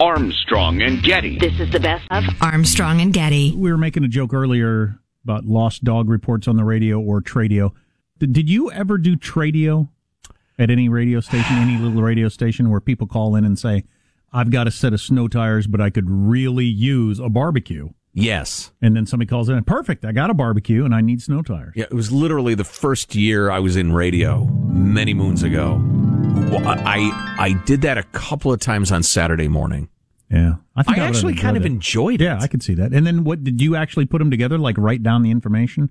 Armstrong and Getty. This is the best of Armstrong and Getty. We were making a joke earlier about lost dog reports on the radio or tradio. Did, did you ever do tradio at any radio station, any little radio station where people call in and say, I've got a set of snow tires, but I could really use a barbecue? Yes. And then somebody calls in, perfect, I got a barbecue and I need snow tires. Yeah, it was literally the first year I was in radio many moons ago. Well, I I did that a couple of times on Saturday morning. Yeah. I, think I would've actually kind of it. enjoyed it. Yeah, I could see that. And then what did you actually put them together? Like write down the information?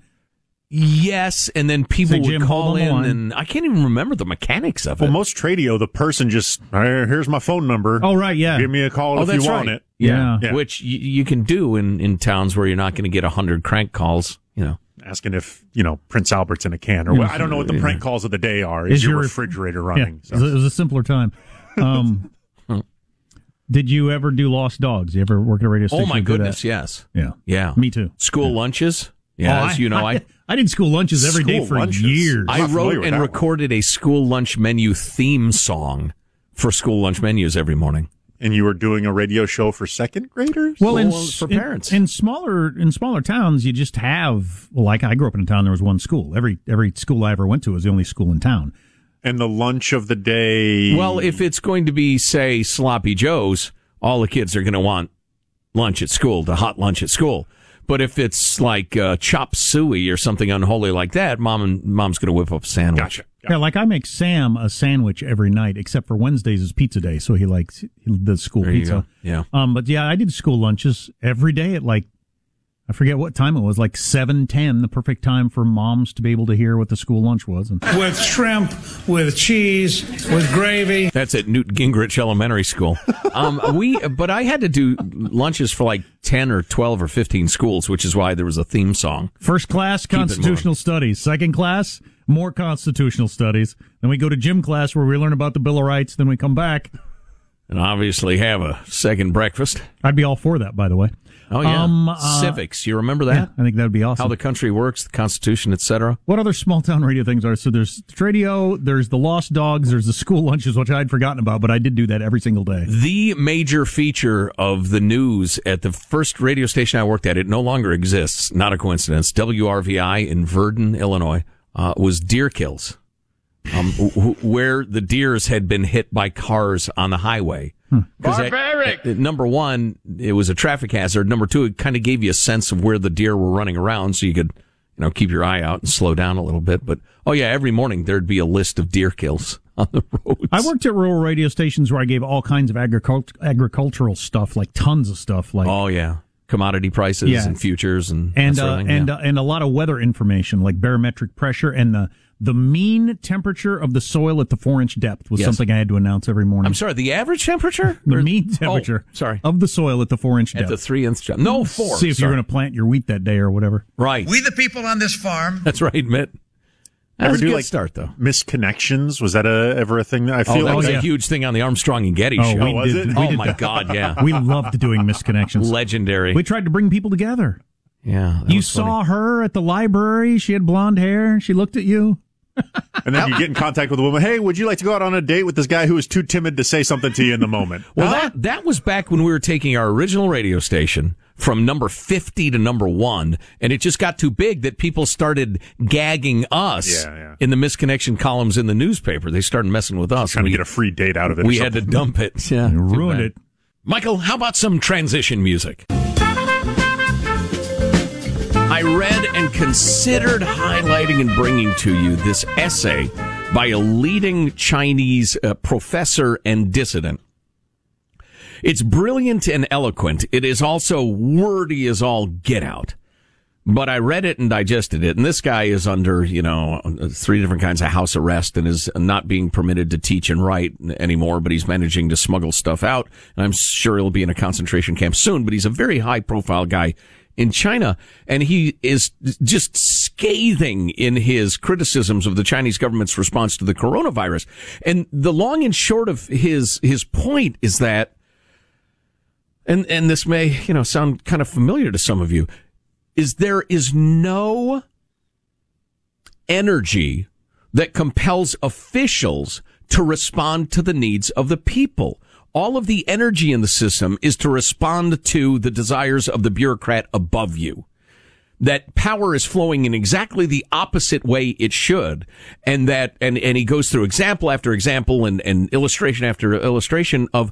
Yes, and then people Say, would call hold on the in, line." and I can't even remember the mechanics of it. Well, most tradio, the person just here's my phone number. Oh, right, yeah. Give me a call oh, if that's you right. want it. Yeah, Yeah. which y- you can do in, in towns where you're not going to get a hundred crank calls. You know, Asking if you know Prince Albert's in a can or what. I don't know what the prank calls of the day are. Is, Is your, your- refrigerator Yeah, running? it was a- it was a simpler time. Um, did you ever do lost dogs? You ever work at a radio station? oh my and that? goodness, yes, Yeah. yeah, Me too. School lunches, yeah, Oh, as you know, I I did school lunches every day School for lunches? years. I wrote and that one. recorded a school lunch menu theme song for school lunch menus every morning. And you were doing a radio show for second graders. well, in, Well, for in- parents. in, smaller in smaller towns, you just have well, like I grew up in a town. There was one school. Every every school I ever went to was the only school in town. and the lunch of the day. Well, if it's going to be, say, sloppy joes, all the kids are going to want lunch at school, the hot lunch at school. But if it's like uh, chop suey or something unholy like that, mom and mom's going to whip up a sandwich. gotcha. Yeah, like I make Sam a sandwich every night, except for Wednesdays is pizza day, so he likes the school There pizza. Yeah. Um, but yeah, I did school lunches every day at like I forget what time it was, like seven ten, the perfect time for moms to be able to hear what the school lunch was. And with shrimp, with cheese, with gravy. That's at Newt Gingrich Elementary School. Um, we, but I had to do lunches for like 10 or 12 or 15 schools, which is why there was a theme song. first class it constitutional studies, second class more constitutional studies. Then we go to gym class where we learn about the Bill of Rights. Then we come back. And obviously have a second breakfast. I'd be all for that, by the way. Oh, yeah. Um, uh, Civics. You remember that? Yeah, I think that would be awesome. How the country works, the Constitution, etc. What other small town radio things are? So there's radio, there's the Lost Dogs, there's the school lunches, which I'd forgotten about, but I did do that every single day. The major feature of the news at the first radio station I worked at, it no longer exists, not a coincidence, WRVI in Virden, Illinois, uh, was deer kills. Um, wh- wh- where the deers had been hit by cars on the highway. 'Cause that- uh, number one, it was a traffic hazard. Number two, it kind of gave you a sense of where the deer were running around, so you could, you know, keep your eye out and slow down a little bit. But oh yeah, every morning there'd be a list of deer kills on the roads. I worked at rural radio stations where I gave all kinds of agricult- agricultural stuff, like tons of stuff, like Oh yeah, commodity prices Yeah. and futures and and that sort of uh, and yeah. uh, and a lot of weather information, like barometric pressure and the the mean temperature of the soil at the four inch depth was Yes. something I had to announce every morning. I'm sorry, the average temperature, the Or- mean temperature, Oh, sorry, of the soil at the four inch depth, at the three inch depth. No four. See if sorry. you're going to plant your wheat that day or whatever. right. We, the people on this farm, That's right, Mitt. That Ever was a do, good like, start though. misconnections? Was that a, ever a thing? That I Oh, feel that like was yeah. a huge thing on the Armstrong and Getty Oh, show. we oh, was did. it? Oh, we oh my that. God, yeah, We loved doing misconnections. legendary. We tried to bring people together. yeah, You was funny. saw her at the library. She had blonde hair. She looked at you. And then you get in contact with a woman. Hey, would you like to go out on a date with this guy who is too timid to say something to you in the moment? Well, that that was back when we were taking our original radio station from number 50 to number 1 and it just got too big that people started gagging us Yeah, yeah. in the misconnection columns in the newspaper. They started messing with us. Trying to we get a free date out of it. we had to dump it. Yeah, ruined it. Michael, how about some transition music? I read and considered highlighting and bringing to you this essay by a leading Chinese uh, professor and dissident. It's brilliant and eloquent. It is also wordy as all get out. But I read it and digested it. And this guy is under, you know, three different kinds of house arrest and is not being permitted to teach and write anymore, but he's managing to smuggle stuff out. And I'm sure he'll be in a concentration camp soon, but he's a very high profile guy in China. And he is just scathing in his criticisms of the Chinese government's response to the coronavirus. And the long and short of his, his point is that and and this may you know sound kind of familiar to some of you is there is no energy that compels officials to respond to the needs of the people all of the energy in the system is to respond to the desires of the bureaucrat above you. That power is flowing in exactly the opposite way it should. And that, and, and he goes through example after example and, and illustration after illustration of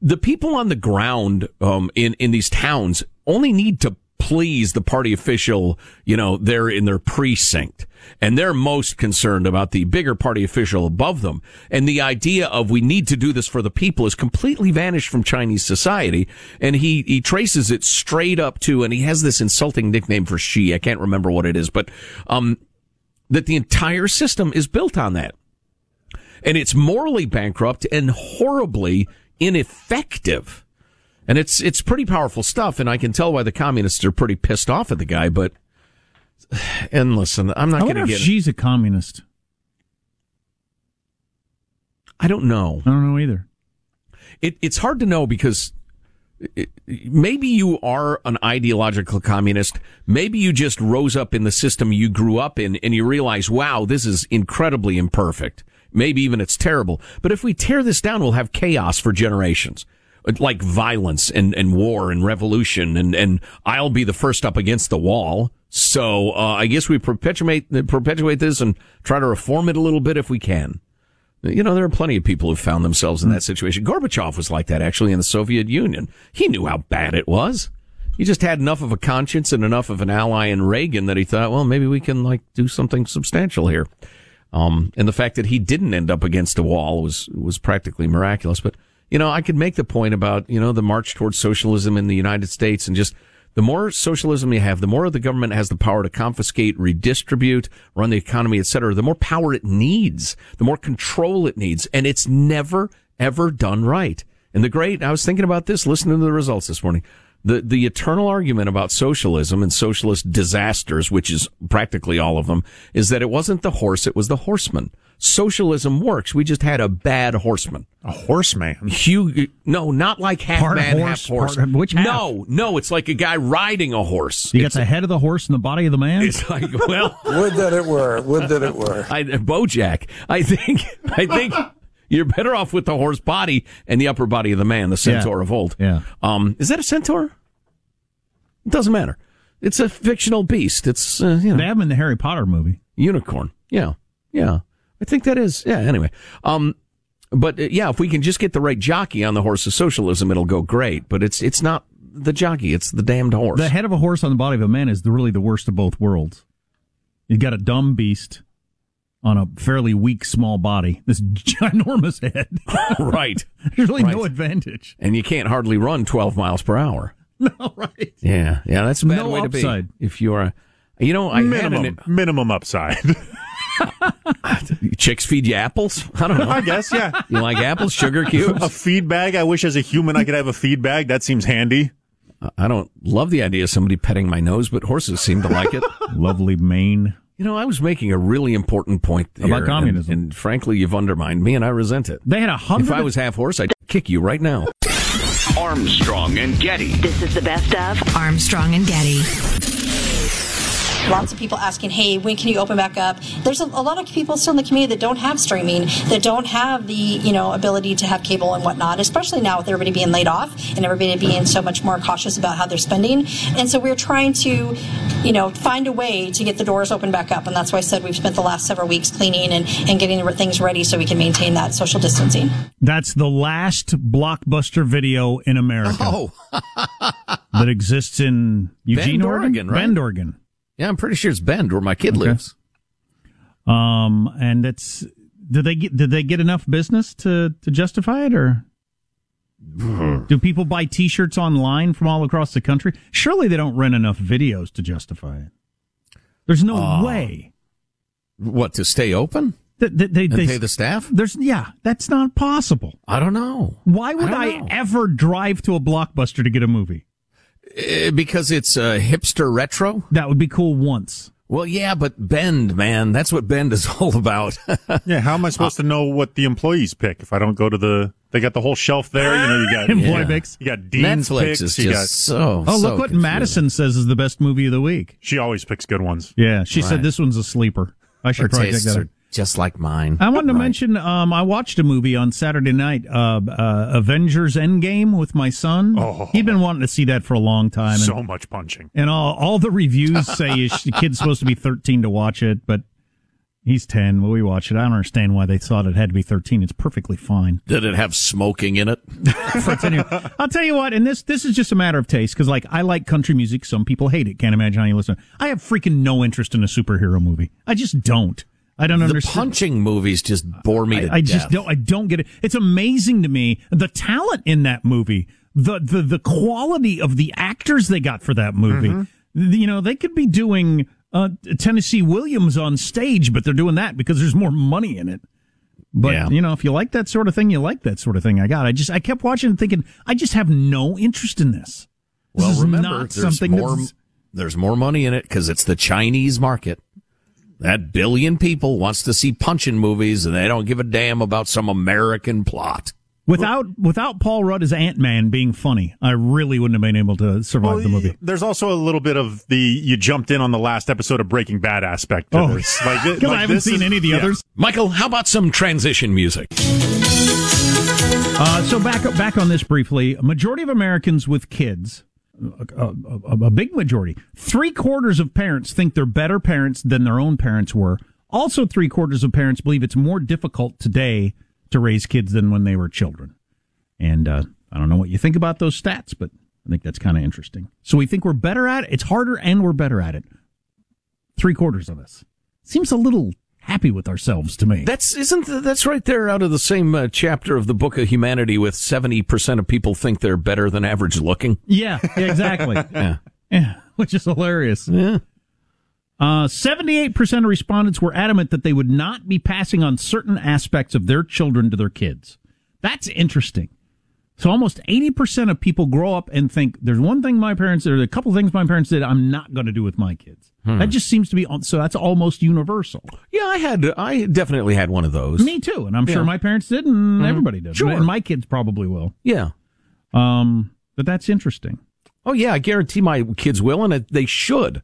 the people on the ground, um, in, in these towns only need to please the party official, you know, they're in their precinct. And they're most concerned about the bigger party official above them. And the idea of we need to do this for the people is completely vanished from Chinese society. And he, he traces it straight up to, and he has this insulting nickname for Xi. I can't remember what it is, but, um, that the entire system is built on that. And it's morally bankrupt and horribly ineffective. And it's it's pretty powerful stuff, and I can tell why the communists are pretty pissed off at the guy. But and listen, I'm not I going to if get. she's a communist. I don't know. I don't know either. It, it's hard to know because it, maybe you are an ideological communist. Maybe you just rose up in the system you grew up in, and you realize, wow, this is incredibly imperfect. Maybe even it's terrible. But if we tear this down, we'll have chaos for generations like violence and, and war and revolution and, and I'll be the first up against the wall. So, uh, I guess we perpetuate, perpetuate this and try to reform it a little bit if we can. You know, there are plenty of people who found themselves in that situation. Gorbachev was like that actually in the Soviet Union. He knew how bad it was. He just had enough of a conscience and enough of an ally in Reagan that he thought, well, maybe we can like do something substantial here. Um, and the fact that he didn't end up against a wall was, was practically miraculous. But, you know, I could make the point about, you know, the march towards socialism in the United States and just the more socialism you have, the more the government has the power to confiscate, redistribute, run the economy, et cetera, the more power it needs, the more control it needs. And it's never, ever done right. And the great, I was thinking about this, listening to the results this morning. The, the eternal argument about socialism and socialist disasters, which is practically all of them, is that it wasn't the horse, it was the horseman. Socialism works. We just had a bad horseman. A horseman. Hugh, no, not like half Part man, horse, half horse. part- which half? No, no, it's like a guy riding a horse. You got the head of the horse and the body of the man. it's like, well, Would that it were. Would that it were. I, Bojack. I think, I think you're better off with the horse body and the upper body of the man, the centaur Yeah. of old. Yeah. Um, is that a centaur? It doesn't matter. It's a fictional beast. It's, uh, you know. They have him in the Harry Potter movie. Unicorn. Yeah. Yeah. I think that is. Yeah. Anyway. Um, but uh, yeah, if we can just get the right jockey on the horse of socialism, it'll go great. But it's, it's not the jockey. It's the damned horse. The head of a horse on the body of a man is the, really the worst of both worlds. You've got a dumb beast on a fairly weak, small body. This ginormous head. right. There's really no advantage. And you can't hardly run 12 miles per hour. No, right. Yeah. Yeah. That's a bad No way upside. to be. If you're a, you know, I minimum, had minimum upside. An, chicks feed you apples. I don't know. I guess, yeah. You like apples, sugar cubes? A feed bag. I wish as a human I could have a feed bag. That seems handy. I don't love the idea of somebody petting my nose, but horses seem to like it. Lovely mane. You know, I was making a really important point here, About and- communism. and, frankly, you've undermined me, and I resent it. They had a If. I was half horse, I'd kick you right now. Armstrong and Getty. This is the best of Armstrong and Getty. Lots of people asking, hey, when can you open back up? There's a, a lot of people still in the community that don't have streaming, that don't have the you know ability to have cable and whatnot, especially now with everybody being laid off and everybody being so much more cautious about how they're spending. And so we're trying to, you know, find a way to get the doors open back up. And that's why I said we've spent the last several weeks cleaning and, and getting things ready so we can maintain that social distancing. That's the last blockbuster video in America Oh, that exists in Eugene, Bend, Oregon, Oregon, right? Bend, Oregon. Yeah, I'm pretty sure it's Bend, where my kid lives. Um, and it's did they get did they get enough business to to justify it, or do people buy T-shirts online from all across the country? Surely they don't rent enough videos to justify it. There's no Oh. way What to stay open that they, and they pay the staff? there's yeah that's not possible. I don't know. Why would I I, know. ever drive to a blockbuster to get a movie? Uh, because it's uh, hipster retro. That would be cool once. Well, yeah, but Bend, man, that's what Bend is all about. Yeah, how am I supposed to know what the employees pick if I don't go to the? They got the whole shelf there. You know, you got Employee Yeah. picks. you got Dean's Netflix picks. is you just got. so. Oh, so look what confusing. Madison says is the best movie of the week. She always picks good ones. Yeah, she Right. said this one's a sleeper. I should Her probably check tastes that are out. Just like mine. I wanted to mention um, I watched a movie on Saturday night, uh, uh, Avengers Endgame, with my son. Oh. He'd been wanting to see that for a long time. And, So much punching. and all, all the reviews say the kid's supposed to be 13 to watch it, but he's 10. Well, we watch it. I don't understand why they thought it had to be 13. It's perfectly fine. Did it have smoking in it? For a 10-year- I'll tell you what, and this this is just a matter of taste because like I like country music. Some people hate it. Can't imagine how you listen. I have freaking no interest in a superhero movie. I just don't. I don't The understand. punching movies just bore me to I, I just don't. I don't get it. It's amazing to me the talent in that movie, the the the quality of the actors they got for that movie. Mm-hmm. You know, they could be doing uh, Tennessee Williams on stage, but they're doing that because there's more money in it. But Yeah. you know, if you like that sort of thing, you like that sort of thing. I got. I just I kept watching and thinking, I just have no interest in this. This Well, is remember, not there's something more. that's There's more money in it because it's the Chinese market. That billion people wants to see punching movies, and they don't give a damn about some American plot. without without Paul Rudd as Ant Man being funny. I really wouldn't have been able to survive the movie. There's also a little bit of the you jumped in on the last episode of Breaking Bad aspect to Oh. this. Like, like I haven't this seen is- any of the yeah. others. Michael, how about some transition music? Uh, so back back on this briefly, a majority of Americans with kids, a, a, a- big majority, three quarters of parents think they're better parents than their own parents were. Also, three quarters of parents believe it's more difficult today to raise kids than when they were children. And uh, I don't know what you think about those stats, but I think that's kind of interesting. So we think we're better at it. It's harder, and we're better at it. Three quarters of us seems a little happy with ourselves to me. That's isn't th- that's right there out of the same uh, chapter of the Book of Humanity, with seventy percent of people think they're better than average looking. yeah, exactly. Yeah, Yeah, which is hilarious. yeah. Uh, 78% of respondents were adamant that they would not be passing on certain aspects of their children to their kids. That's interesting. So almost 80% of people grow up and think there's one thing my parents did, or a couple things my parents did I'm not going to do with my kids. That just seems to be, so that's almost universal. Yeah, I had I definitely had one of those. Me too. And I'm sure my parents did and everybody did. Sure. And my kids probably will. Yeah. Um, but that's interesting. Oh yeah, I guarantee my kids will, and they should.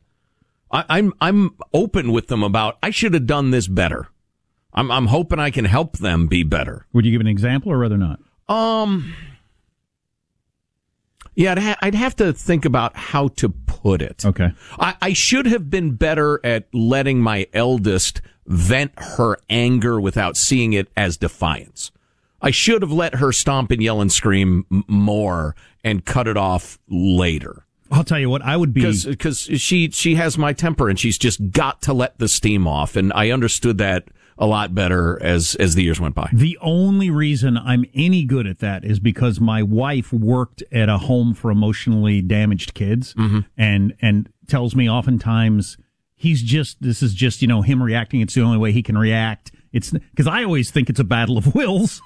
I, I'm I'm open with them about I should have done this better. I'm I'm hoping I can help them be better. Would you give an example or rather not? Um. Yeah, I'd, ha- I'd have to think about how to put it. Okay. I, I should have been better at letting my eldest vent her anger without seeing it as defiance. I should have let her stomp and yell and scream m- more and cut it off later. I'll tell you what, I would be. because she she has my temper and she's just got to let the steam off and I understood that a lot better as as the years went by. The only reason I'm any good at that is because my wife worked at a home for emotionally damaged kids mm-hmm. and and tells me oftentimes he's just this is just you know him reacting. It's the only way he can react. It's because I always think it's a battle of wills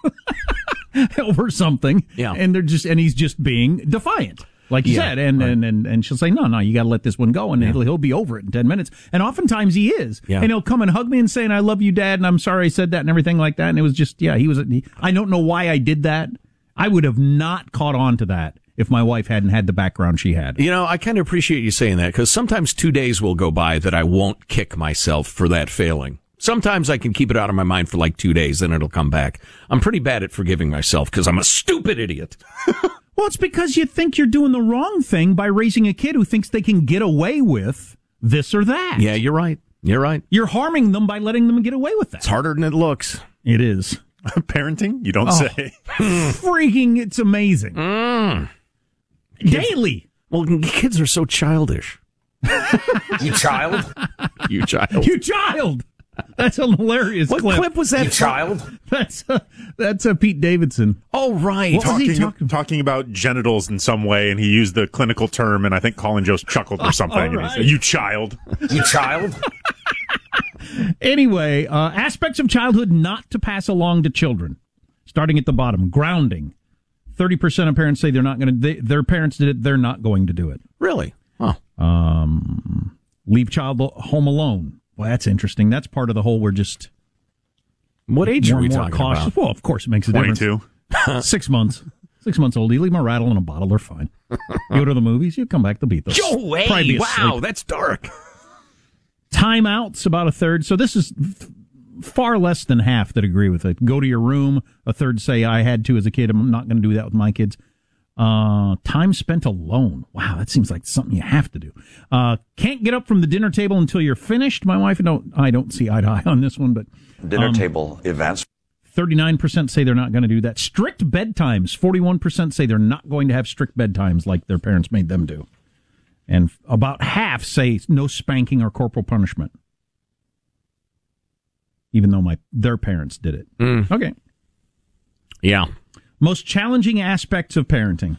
over something. Yeah. and they're just and he's just being defiant like you Yeah, said and, and and and she'll say no no you got to let this one go and he'll, he'll be over it in 10 minutes and oftentimes he is Yeah. and he'll come and hug me and saying I love you dad and I'm sorry I said that and everything like that and it was just yeah he was he, I don't know why I did that I would have not caught on to that if my wife hadn't had the background she had You know, I kind of appreciate you saying that because sometimes two days will go by that I won't kick myself for that failing. Sometimes I can keep it out of my mind for like two days, then it'll come back. I'm pretty bad at forgiving myself because I'm a stupid idiot. Well, it's because you think you're doing the wrong thing by raising a kid who thinks they can get away with this or that. Yeah, you're right. You're right. You're harming them by letting them get away with that. It's harder than it looks. It is. Parenting? You don't Oh. say. Freaking, it's amazing. Mm. Daily. Well, kids are so childish. You child? You child. You child. That's a hilarious what clip. clip was that? You child? That's a, that's uh, Pete Davidson. Oh, right. What was he Talking, talking- talking about genitals in some way, and he used the clinical term, and I think Colin Jost chuckled or something. and he right. said, you child. You child? Anyway, uh, aspects of childhood not to pass along to children. Starting at the bottom, grounding. Thirty percent of parents say they're not going to. Their parents did it. They're not going to do it. Really? Oh. Um, leave child home alone. Well, that's interesting. That's part of the whole. We're just What age more are we and more talking cautious. about? Well, of course, it makes a difference. Twenty-two. Six months. Six months old. You leave them a rattle in a bottle. They're fine. You go to the movies. You come back. They'll beat those. Go away. Be Wow, asleep. that's dark. Timeouts about a third. So this is far less than half that agree with it. Go to your room. A third say I had to as a kid. I'm not going to do that with my kids. Uh, time spent alone. Wow, that seems like something you have to do. Uh, can't get up from the dinner table until you're finished. My wife and don't, I don't see eye to eye on this one, but Dinner um, table events. 39% say they're not going to do that. Strict bedtimes. 41% say they're not going to have strict bedtimes like their parents made them do. And about half say no spanking or corporal punishment. Even though my their parents did it. Mm. Okay. Yeah. Most challenging aspects of parenting.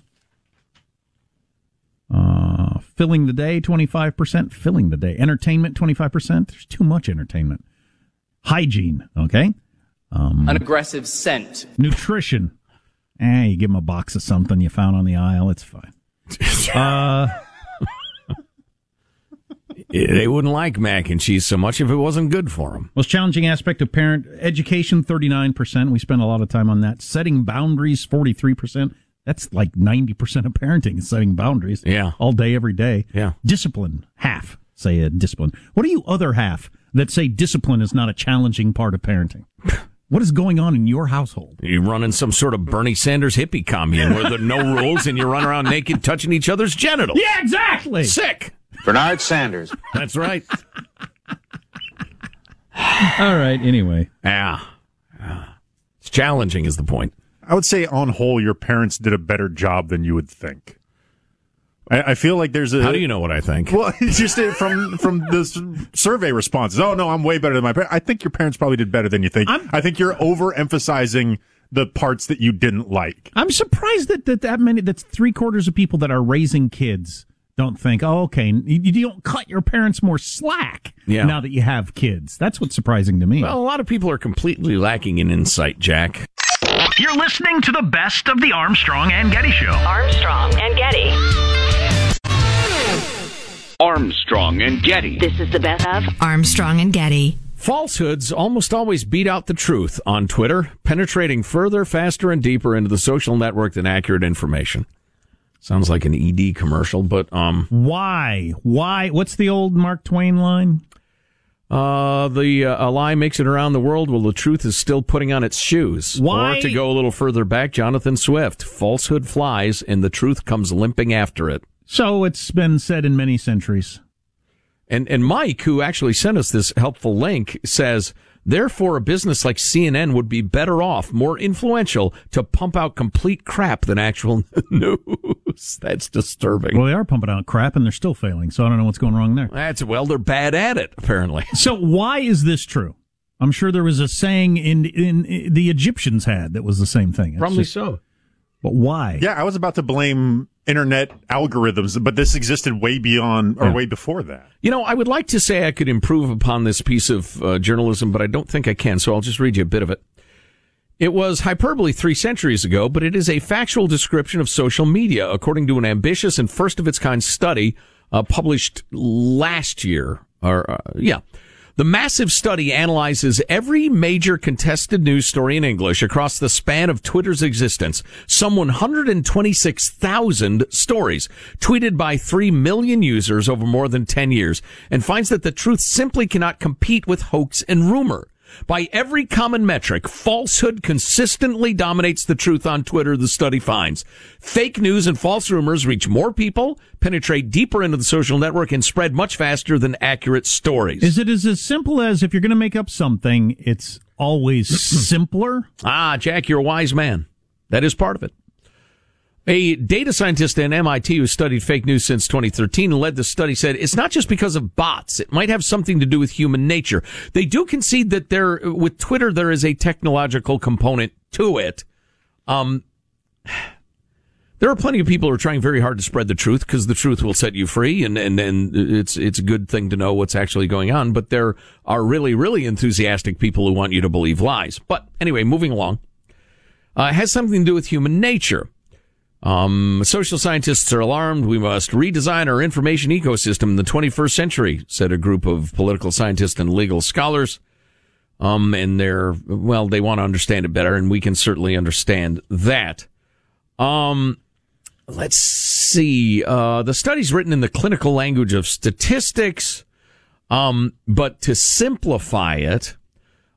Uh, filling the day, 25%. Filling the day. Entertainment, 25%. There's too much entertainment. Hygiene, okay? Um, An aggressive scent. nutrition. Eh, you give them a box of something you found on the aisle. It's fine. Uh, They wouldn't like mac and cheese so much if it wasn't good for them. most challenging aspect of parent education, 39%. We spend a lot of time on that. Setting boundaries, 43%. That's like 90% of parenting is setting boundaries. Yeah. All day, every day. Yeah. Discipline, half say a discipline. What are you other half that say discipline is not a challenging part of parenting? What is going on in your household? You're running some sort of Bernie Sanders hippie commune where there are no rules and you run around naked touching each other's genitals. Yeah, exactly. Sick. Bernard Sanders. That's right. All right, anyway. Yeah. Yeah. It's challenging, is the point. I would say, on whole, your parents did a better job than you would think. I, I feel like there's a. How do you know what I think? Well, it's just uh, from from the survey responses. Oh no, I'm way better than my parents. I think your parents probably did better than you think. I'm- I think you're overemphasizing the parts that you didn't like. I'm surprised that that, that many, that's three quarters of people that are raising kids don't think, oh, okay, you, you don't cut your parents more slack Yeah. now that you have kids. That's what's surprising to me. Well, a lot of people are completely lacking in insight, Jack. You're listening to the best of the Armstrong and Getty Show. Armstrong and Getty. Armstrong and Getty. This is the best of Armstrong and Getty. Falsehoods almost always beat out the truth on Twitter, penetrating further, faster, and deeper into the social network than accurate information. Sounds like an ED commercial, but um, Why? Why? What's the old Mark Twain line? uh, the uh, a lie makes it around the world while the truth is still putting on its shoes. Why- Or to go a little further back, Jonathan Swift: falsehood flies and the truth comes limping after it. So it's been said in many centuries. And and Mike, who actually sent us this helpful link, says therefore a business like CNN would be better off, more influential, to pump out complete crap than actual news. That's disturbing. Well, they are pumping out crap and they're still failing. So I don't know what's going wrong there. That's well, they're bad at it apparently. So why is this true? I'm sure there was a saying in in, in the Egyptians had that was the same thing. It's Probably just- so. But why? Yeah, I was about to blame internet algorithms, but this existed way beyond or Yeah. way before that. You know, I would like to say I could improve upon this piece of uh, journalism, but I don't think I can. So I'll just read you a bit of it. It was hyperbole three centuries ago, but it is a factual description of social media, according to an ambitious and first of its kind study uh, published last year. Or uh, yeah, the massive study analyzes every major contested news story in English across the span of Twitter's existence. Some 126,000 stories tweeted by 3 million users over more than 10 years and finds that the truth simply cannot compete with hoax and rumor. By every common metric, falsehood consistently dominates the truth on Twitter, the study finds. Fake news and false rumors reach more people, penetrate deeper into the social network, and spread much faster than accurate stories. Is it as, simple as if you're going to make up something, it's always simpler? Ah, Jack, you're a wise man. That is part of it. A data scientist at MIT who studied fake news since 2013 and led the study said it's not just because of bots. It might have something to do with human nature. They do concede that there, with Twitter, there is a technological component to it. Um, there are plenty of people who are trying very hard to spread the truth because the truth will set you free and, and, and it's, it's a good thing to know what's actually going on. But there are really, really enthusiastic people who want you to believe lies. But anyway, moving along, uh, has something to do with human nature. Um, social scientists are alarmed. We must redesign our information ecosystem in the 21st century, said a group of political scientists and legal scholars. Um, and they're, well, they want to understand it better, and we can certainly understand that. Um, let's see. Uh, the study's written in the clinical language of statistics. Um, but to simplify it,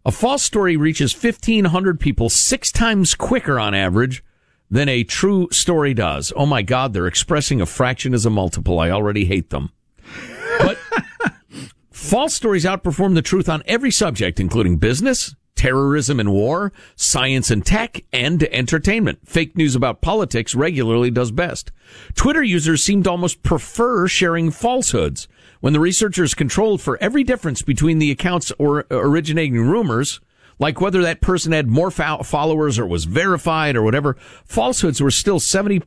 A false story reaches 1,500 people six times quicker on average than a true story does. Oh my God, they're expressing a fraction as a multiple. I already hate them. But false stories outperform the truth on every subject, including business, terrorism and war, science and tech, and entertainment. Fake news about politics regularly does best. Twitter users seem to almost prefer sharing falsehoods. When the researchers controlled for every difference between the accounts or originating rumors, like whether that person had more followers or was verified or whatever, falsehoods were still 70%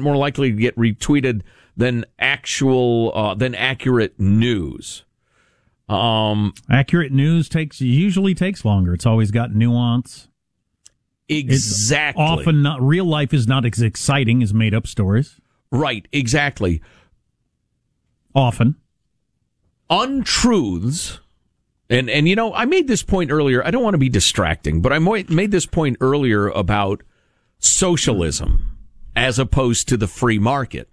more likely to get retweeted than actual, uh, than accurate news. Um, accurate news takes usually takes longer. It's always got nuance. Exactly. It's often not real life is not as exciting as made up stories. Right. Exactly. Often untruths. And and you know, I made this point earlier. I don't want to be distracting, but I made this point earlier about socialism as opposed to the free market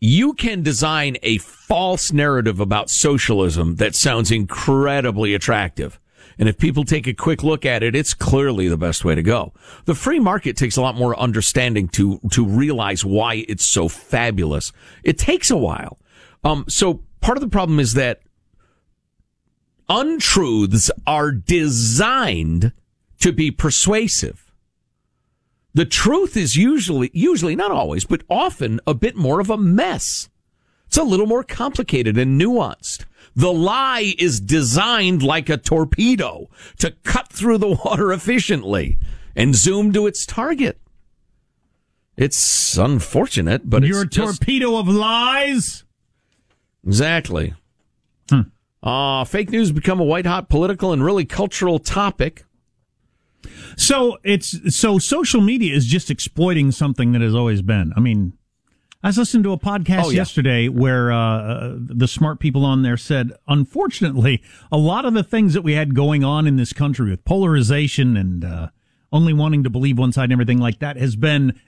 you can design a false narrative about socialism that sounds incredibly attractive. And if people take a quick look at it, it's clearly the best way to go. The free market takes a lot more understanding to, to realize why it's so fabulous. It takes a while. Um, so part of the problem is that untruths are designed to be persuasive. The truth is usually, usually not always, but often a bit more of a mess. It's a little more complicated and nuanced. The lie is designed like a torpedo to cut through the water efficiently and zoom to its target. It's unfortunate, but you're a just... torpedo of lies. Exactly. Uh, fake news become a white hot political and really cultural topic. So it's so social media is just exploiting something that has always been. I mean, I was listening to a podcast oh, yeah. yesterday where uh, the smart people on there said, unfortunately, a lot of the things that we had going on in this country with polarization and uh, only wanting to believe one side and everything like that has been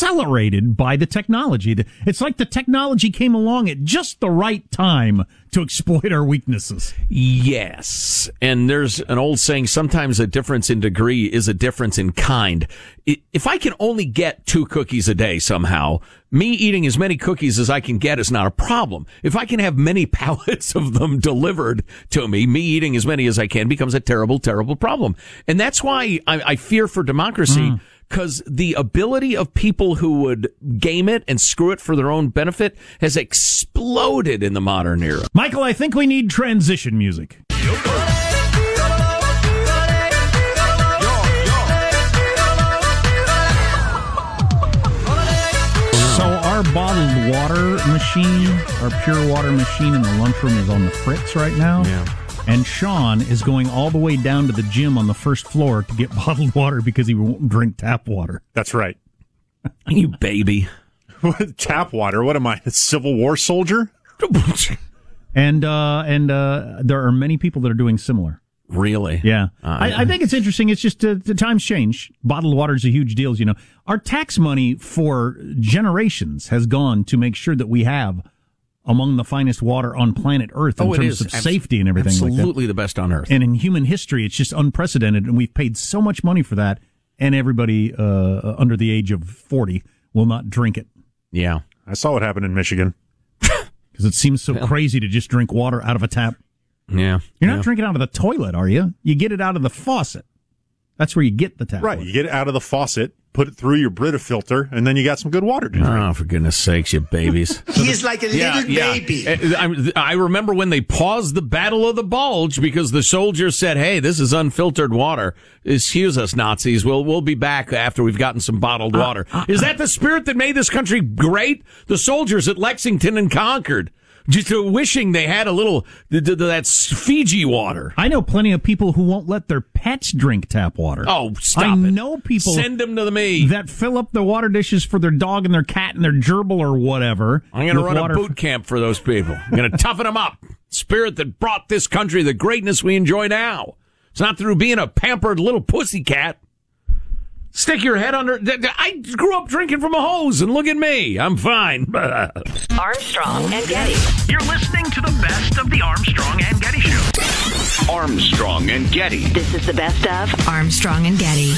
accelerated by the technology. It's like the technology came along at just the right time to exploit our weaknesses. Yes. And there's an old saying, sometimes a difference in degree is a difference in kind. If I can only get two cookies a day somehow, me eating as many cookies as I can get is not a problem. If I can have many pallets of them delivered to me, me eating as many as I can becomes a terrible, terrible problem. And that's why I, I fear for democracy. Mm because the ability of people who would game it and screw it for their own benefit has exploded in the modern era. Michael, I think we need transition music. So our bottled water machine, our pure water machine in the lunchroom is on the fritz right now. Yeah. And Sean is going all the way down to the gym on the first floor to get bottled water because he won't drink tap water. That's right. you baby. tap water? What am I, a Civil War soldier? and uh, and uh, there are many people that are doing similar. Really? Yeah. Uh, I, I, think it's interesting. It's just uh, the times change. Bottled water is a huge deal. You know, our tax money for generations has gone to make sure that we have among the finest water on planet Earth in oh, terms of Abs- safety and everything. Absolutely like the best on Earth. And in human history, it's just unprecedented, and we've paid so much money for that. And everybody uh, under the age of forty will not drink it. Yeah, I saw what happened in Michigan because it seems so well, crazy to just drink water out of a tap. Yeah, you're not yeah. drinking out of the toilet, are you? You get it out of the faucet. That's where you get the tap. Right, water. you get it out of the faucet, put it through your Brita filter, and then you got some good water to drink. Oh, for goodness sakes, you babies! He's like a yeah, little yeah. baby. I, I remember when they paused the Battle of the Bulge because the soldiers said, "Hey, this is unfiltered water. Excuse us, Nazis. We'll we'll be back after we've gotten some bottled uh, water." Uh, uh, is that the spirit that made this country great? The soldiers at Lexington and Concord just wishing they had a little that Fiji water. I know plenty of people who won't let their pets drink tap water. Oh, stop! I it. know people send them to the me that fill up the water dishes for their dog and their cat and their gerbil or whatever. I'm going to run a boot camp for those people. I'm going to toughen them up. Spirit that brought this country the greatness we enjoy now. It's not through being a pampered little pussy cat. Stick your head under. I grew up drinking from a hose, and look at me. I'm fine. Armstrong and Getty. You're listening to the best of the Armstrong and Getty Show. Armstrong and Getty. This is the best of Armstrong and Getty.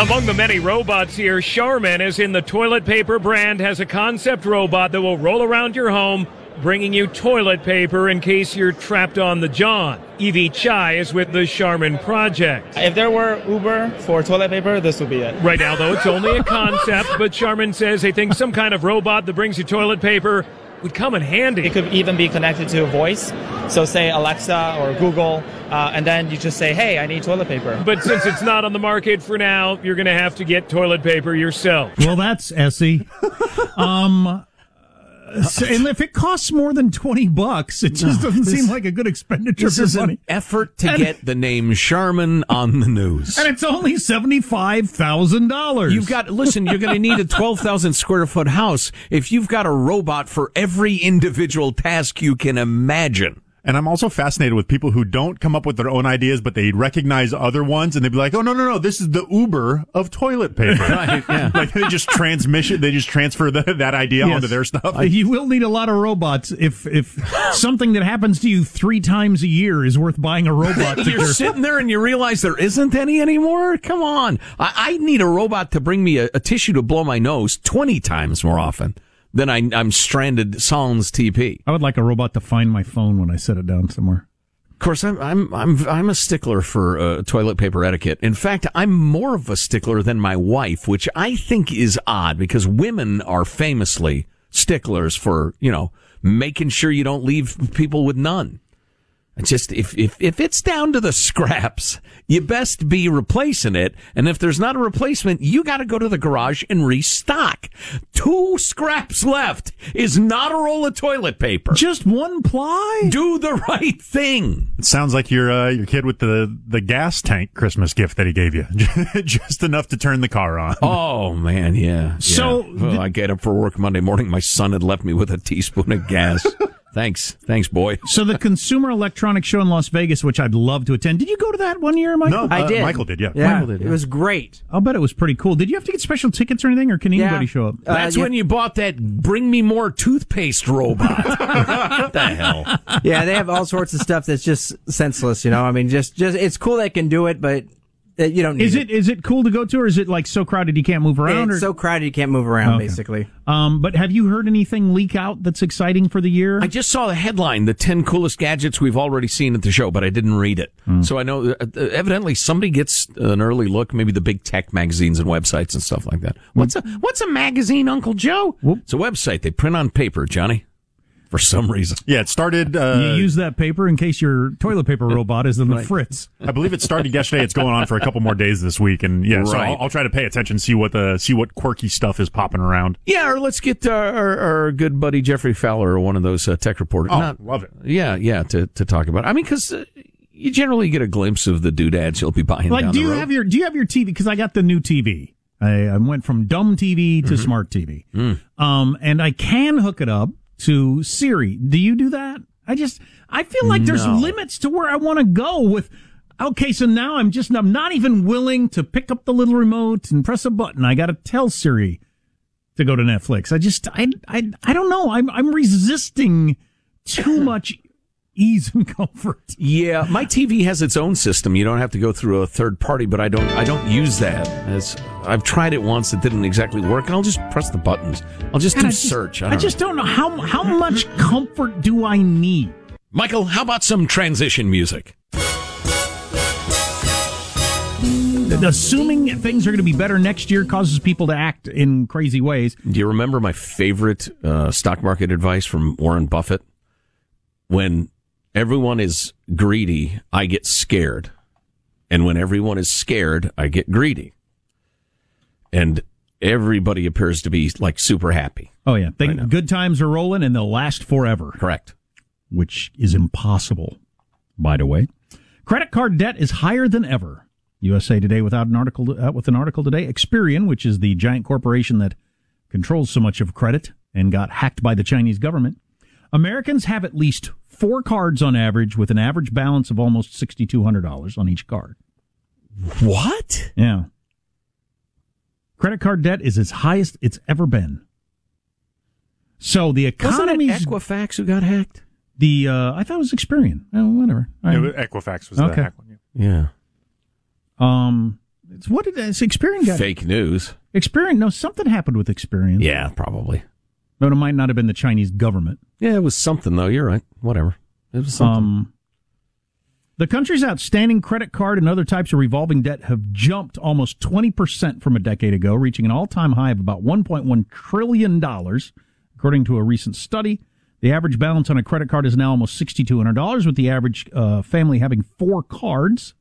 Among the many robots here, Charmin, as in the toilet paper brand, has a concept robot that will roll around your home, bringing you toilet paper in case you're trapped on the John. Evie Chai is with the Charmin project. If there were Uber for toilet paper, this would be it. Right now, though, it's only a concept, but Charmin says they think some kind of robot that brings you toilet paper would come in handy. It could even be connected to a voice. So say Alexa or Google, uh, and then you just say, hey, I need toilet paper. But since it's not on the market for now, you're going to have to get toilet paper yourself. Well, that's Essie. um, so, and if it costs more than 20 bucks, it just No, doesn't this- seem like a good expenditure This for is money. an effort to And- get the name Charmin on the news. And it's only $75,000. You've got listen. You're going to need a twelve thousand square foot house if you've got a robot for every individual task you can imagine. And I'm also fascinated with people who don't come up with their own ideas, but they recognize other ones, and they'd be like, "Oh no, no, no! This is the Uber of toilet paper." Right, yeah. like they just transmission, they just transfer the, that idea Yes. onto their stuff. Uh, you will need a lot of robots if if something that happens to you three times a year is worth buying a robot. to You're sitting there and you realize there isn't any anymore. Come on, I, I need a robot to bring me a, a tissue to blow my nose twenty times more often than I, I'm stranded sans TP. I would like a robot to find my phone when I set it down somewhere. Of course, I'm I'm I'm I'm a stickler for uh, toilet paper etiquette. In fact, I'm more of a stickler than my wife, which I think is odd because women are famously sticklers for you know making sure you don't leave people with none. It's Just if if if it's down to the scraps, you best be replacing it. And if there's not a replacement, you got to go to the garage and restock. Two scraps left is not a roll of toilet paper. Just one ply. Do the right thing. It sounds like your uh, your kid with the the gas tank Christmas gift that he gave you, just enough to turn the car on. Oh man, yeah. So, yeah. Well, I get up for work Monday morning. My son had left me with a teaspoon of gas. thanks, thanks, boy. So the Consumer Electronics Show in Las Vegas, which I'd love to attend. Did you go to that one year, Michael? No, I uh, did. Michael did, yeah. Yeah, Michael did, it was great. I'll bet it was pretty cool. Did you have to get special tickets or anything, or can anybody Yeah. show up? Uh, That's you- when you bought that "Bring Me More" toothpaste robot. what the hell? yeah, they have all sorts of stuff that's just senseless. You know, I mean, just just it's cool they can do it, but uh, you don't. Need Is it is it cool to go to, or is it like so crowded you can't move around? It's or? so crowded you can't move around. Okay. Basically, Um, but have you heard anything leak out that's exciting for the year? I just saw the headline: "The ten coolest gadgets we've already seen at the show," but I didn't read it. So I know uh, uh, evidently somebody gets an early look. Maybe the big tech magazines and websites and stuff like that. What's a what's a magazine, Uncle Joe? It's a website they print on paper, Johnny. For some reason. Yeah, it started. Uh, you use that paper in case your toilet paper robot is in the fritz. I believe it started yesterday. It's going on for a couple more days this week, and yeah, so I'll, I'll try to pay attention, see what the see what quirky stuff is popping around. Yeah, or let's get uh, our, our good buddy Geoffrey Fowler or one of those uh, tech reporters. Oh, Not- love it. Yeah, yeah, to, to talk about. it. I mean, because uh, you generally get a glimpse of the doodads you'll be buying Like, down do the you road. have your do you have your TV? Because I got the new TV. I, I went from dumb TV Mm-hmm. to smart TV, Mm. um, and I can hook it up to Siri. Do you do that? I just I feel like there's No. limits to where I want to go with. Okay, so now I'm just I'm not even willing to pick up the little remote and press a button. I got to tell Siri to go to Netflix. I just I I I don't know. I'm I'm resisting too much ease and comfort. Yeah, my TV has its own system. You don't have to go through a third party, but I don't. I don't use that. As I've tried it once, it didn't exactly work, and I'll just press the buttons. I'll just God, do I search. I, I, don't just don't know how how much comfort do I need. Michael, how about some transition music? Assuming things are going to be better next year causes people to act in crazy ways. Do you remember my favorite uh, stock market advice from Warren Buffett? When everyone is greedy, I get scared. And when everyone is scared, I get greedy. And everybody appears to be like super happy. Oh yeah, they, know. good times are rolling and they'll last forever. Correct. which is impossible, by the way. Credit card debt is higher than ever. USA Today without an article uh, with an article today. Experian, which is the giant corporation that controls so much of credit and got hacked by the Chinese government. Americans have at least four cards on average with an average balance of almost $6,200 on each card. What? Yeah. Credit card debt is as highest it's ever been. So the Wasn't it Equifax who got hacked? The uh, I thought it was Experian. Oh, whatever. I- Yeah, but Equifax was the hack one. Yeah. Um, it's, what did it's Experian got? Fake news. Experian. No, something happened with Experian. Yeah, probably. But it might not have been the Chinese government. Yeah, it was something though. You're right. Whatever. It was something. Um, the country's outstanding credit card and other types of revolving debt have jumped almost 20% from a decade ago, reaching an all time high of about $1.1 trillion, according to a recent study. The average balance on a credit card is now almost $6,200, with the average uh, family having four cards.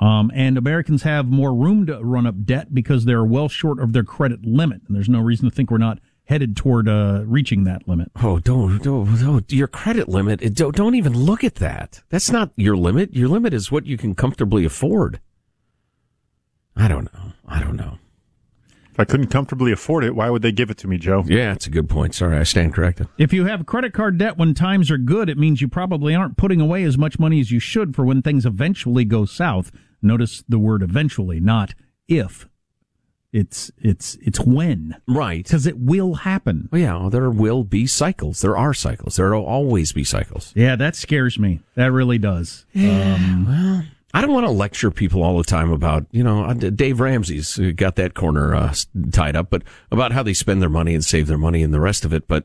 Um, and Americans have more room to run up debt because they're well short of their credit limit. And there's no reason to think we're not headed toward uh, reaching that limit. Oh, don't, don't, don't your credit limit. it- Don't, don't even look at that. That's not your limit. Your limit is what you can comfortably afford. I don't know. I don't know. If I couldn't comfortably afford it, why would they give it to me, Joe? Yeah, it's a good point. Sorry, I stand corrected. If you have credit card debt when times are good, it means you probably aren't putting away as much money as you should for when things eventually go south. Notice the word eventually, not if. It's it's it's when. Right. Because it will happen. Well, yeah, there will be cycles. There are cycles. There will always be cycles. Yeah, that scares me. That really does. Um, well, I don't want to lecture people all the time about, you know, uh, Dave Ramsey's got that corner uh, tied up, but about how they spend their money and save their money and the rest of it. But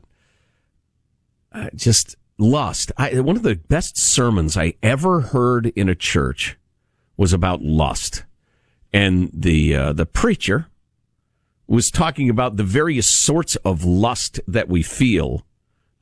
uh, just lust. I, one of the best sermons I ever heard in a church was about lust, and the uh, the preacher was talking about the various sorts of lust that we feel.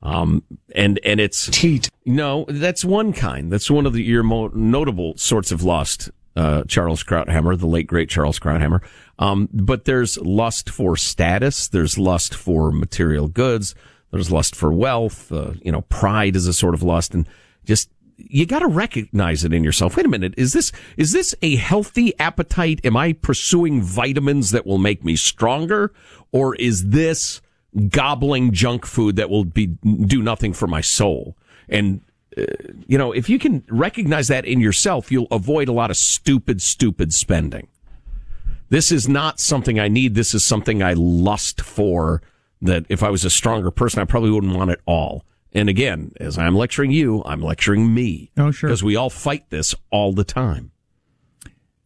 Um, and, and it's teat. No, that's one kind. That's one of the, your more notable sorts of lust. Uh, Charles Krauthammer, the late great Charles Krauthammer. Um, but there's lust for status. There's lust for material goods. There's lust for wealth. Uh, you know, pride is a sort of lust and just, you got to recognize it in yourself. Wait a minute. Is this, is this a healthy appetite? Am I pursuing vitamins that will make me stronger? Or is this gobbling junk food that will be, do nothing for my soul? And, uh, you know, if you can recognize that in yourself, you'll avoid a lot of stupid, stupid spending. This is not something I need. This is something I lust for that if I was a stronger person, I probably wouldn't want it all. And again, as I'm lecturing you, I'm lecturing me. Oh, sure. Because we all fight this all the time.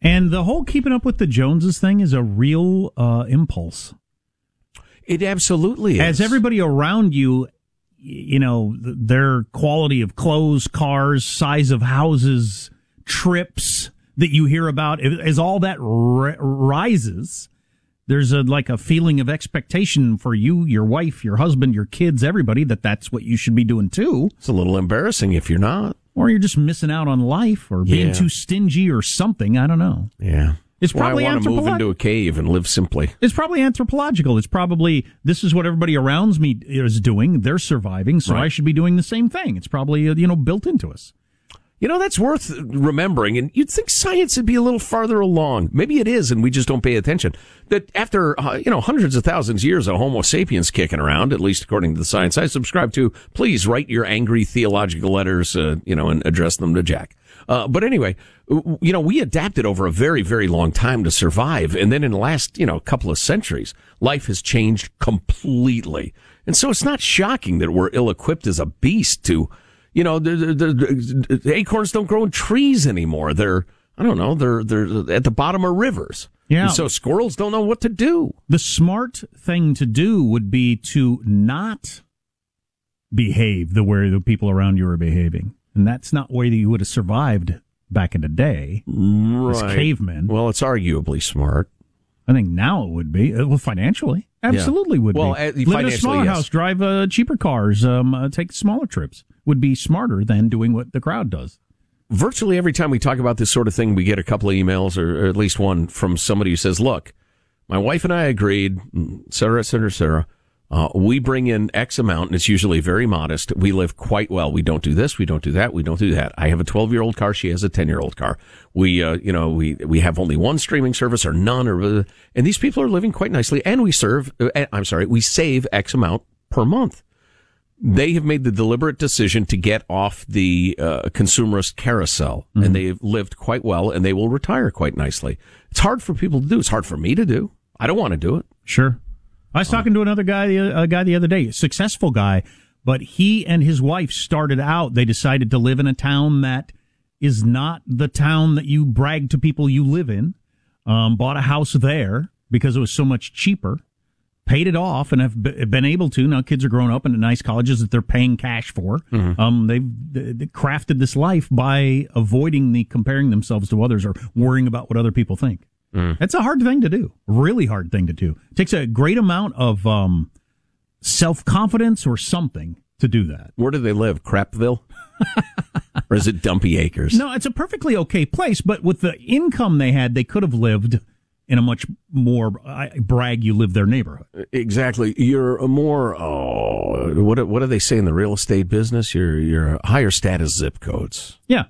and the whole keeping up with the Joneses thing is a real uh, impulse. It absolutely is. As everybody around you, you know, their quality of clothes, cars, size of houses, trips that you hear about, as all that ri- rises, there's a like a feeling of expectation for you, your wife, your husband, your kids, everybody that that's what you should be doing too. It's a little embarrassing if you're not. Or you're just missing out on life or being Yeah. too stingy or something. I don't know. Yeah. It's Why probably I want to move into a cave and live simply. It's probably anthropological. It's probably this is what everybody around me is doing. They're surviving, so Right. I should be doing the same thing. It's probably uh, you know built into us. You know, that's worth remembering. And you'd think science would be a little farther along. Maybe it is, and we just don't pay attention. That after, uh, you know, hundreds of thousands of years of Homo sapiens kicking around, at least according to the science I subscribe to, please write your angry theological letters, uh, you know, and address them to Jack. Uh, but anyway, you know, we adapted over a very, very long time to survive. And then in the last, you know, couple of centuries, life has changed completely. And so it's not shocking that we're ill equipped as a beast to, you know, the, the, acorns don't grow in trees anymore. They're, I don't know, they're, they're at the bottom of rivers. Yeah. And so squirrels don't know what to do. The smart thing to do would be to not behave the way the people around you are behaving, and that's not way that you would have survived back in the day as Right. cavemen. Well, it's arguably smart. I think now it would be. Uh, Well, financially, absolutely would Well, be. uh, Live in a smaller yes. house, drive uh, cheaper cars, um, uh, take smaller trips. Would be smarter than doing what the crowd does. virtually every time we talk about this sort of thing, we get a couple of emails or, or at least one from somebody who says, look, my wife and I agreed, cetera, et cetera. Uh, we bring in X amount, and it's usually very modest. We live quite well. We don't do this. We don't do that. We don't do that. I have a 12 year old car. She has a 10 year old car. We, uh, you know, we, we have only one streaming service or none or, uh, and these people are living quite nicely and we serve, uh, I'm sorry, we save X amount per month they have made the deliberate decision to get off the uh, consumerist carousel, and they've lived quite well, and they will retire quite nicely. It's hard for people to do. It's hard for me to do. I don't want to do it. Sure. I was talking to another guy, a guy the other day, a successful guy, But he and his wife started out, they decided to live in a town that is not the town that you brag to people you live in. Um, bought a house there because it was so much cheaper. Paid it off and have been able to. Now kids are growing up in nice colleges that they're paying cash for. Mm-hmm. Um, they've they, they crafted this life by avoiding the comparing themselves to others or worrying about what other people think. Mm. That's a hard thing to do. Really hard thing to do. It takes a great amount of um, self confidence or something to do that. Where do they live? Crapville? or is it Dumpy Acres? No, it's a perfectly okay place, but with the income they had, they could have lived in a much more I brag you live their neighborhood. Exactly. You're a more oh what what do they say in the real estate business? You're you're higher status zip codes. Yeah.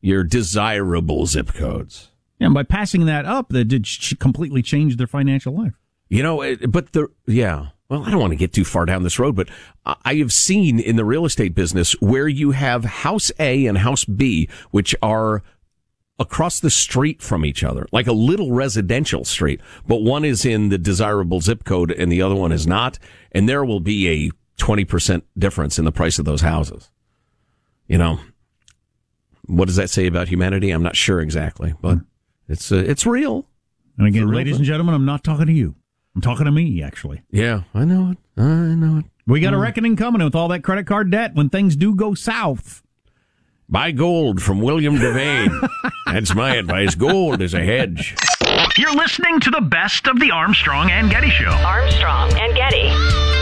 You're desirable zip codes. Yeah, and by passing that up, that did completely change their financial life. You know, it, but the yeah. Well, I don't want to get too far down this road, but I I have seen in the real estate business where you have house A and house B, which are across the street from each other, like a little residential street, but one is in the desirable zip code and the other one is not. And there will be a 20% difference in the price of those houses. You know, what does that say about humanity? I'm not sure exactly, but it's, uh, it's real. And again, real ladies thing. and gentlemen, I'm not talking to you. I'm talking to me, actually. Yeah, I know it. I know it. We got a Mm. reckoning coming with all that credit card debt when things do go south. Buy gold from William Devane. That's my advice. Gold is a hedge. You're listening to the best of the Armstrong and Getty Show. Armstrong and Getty.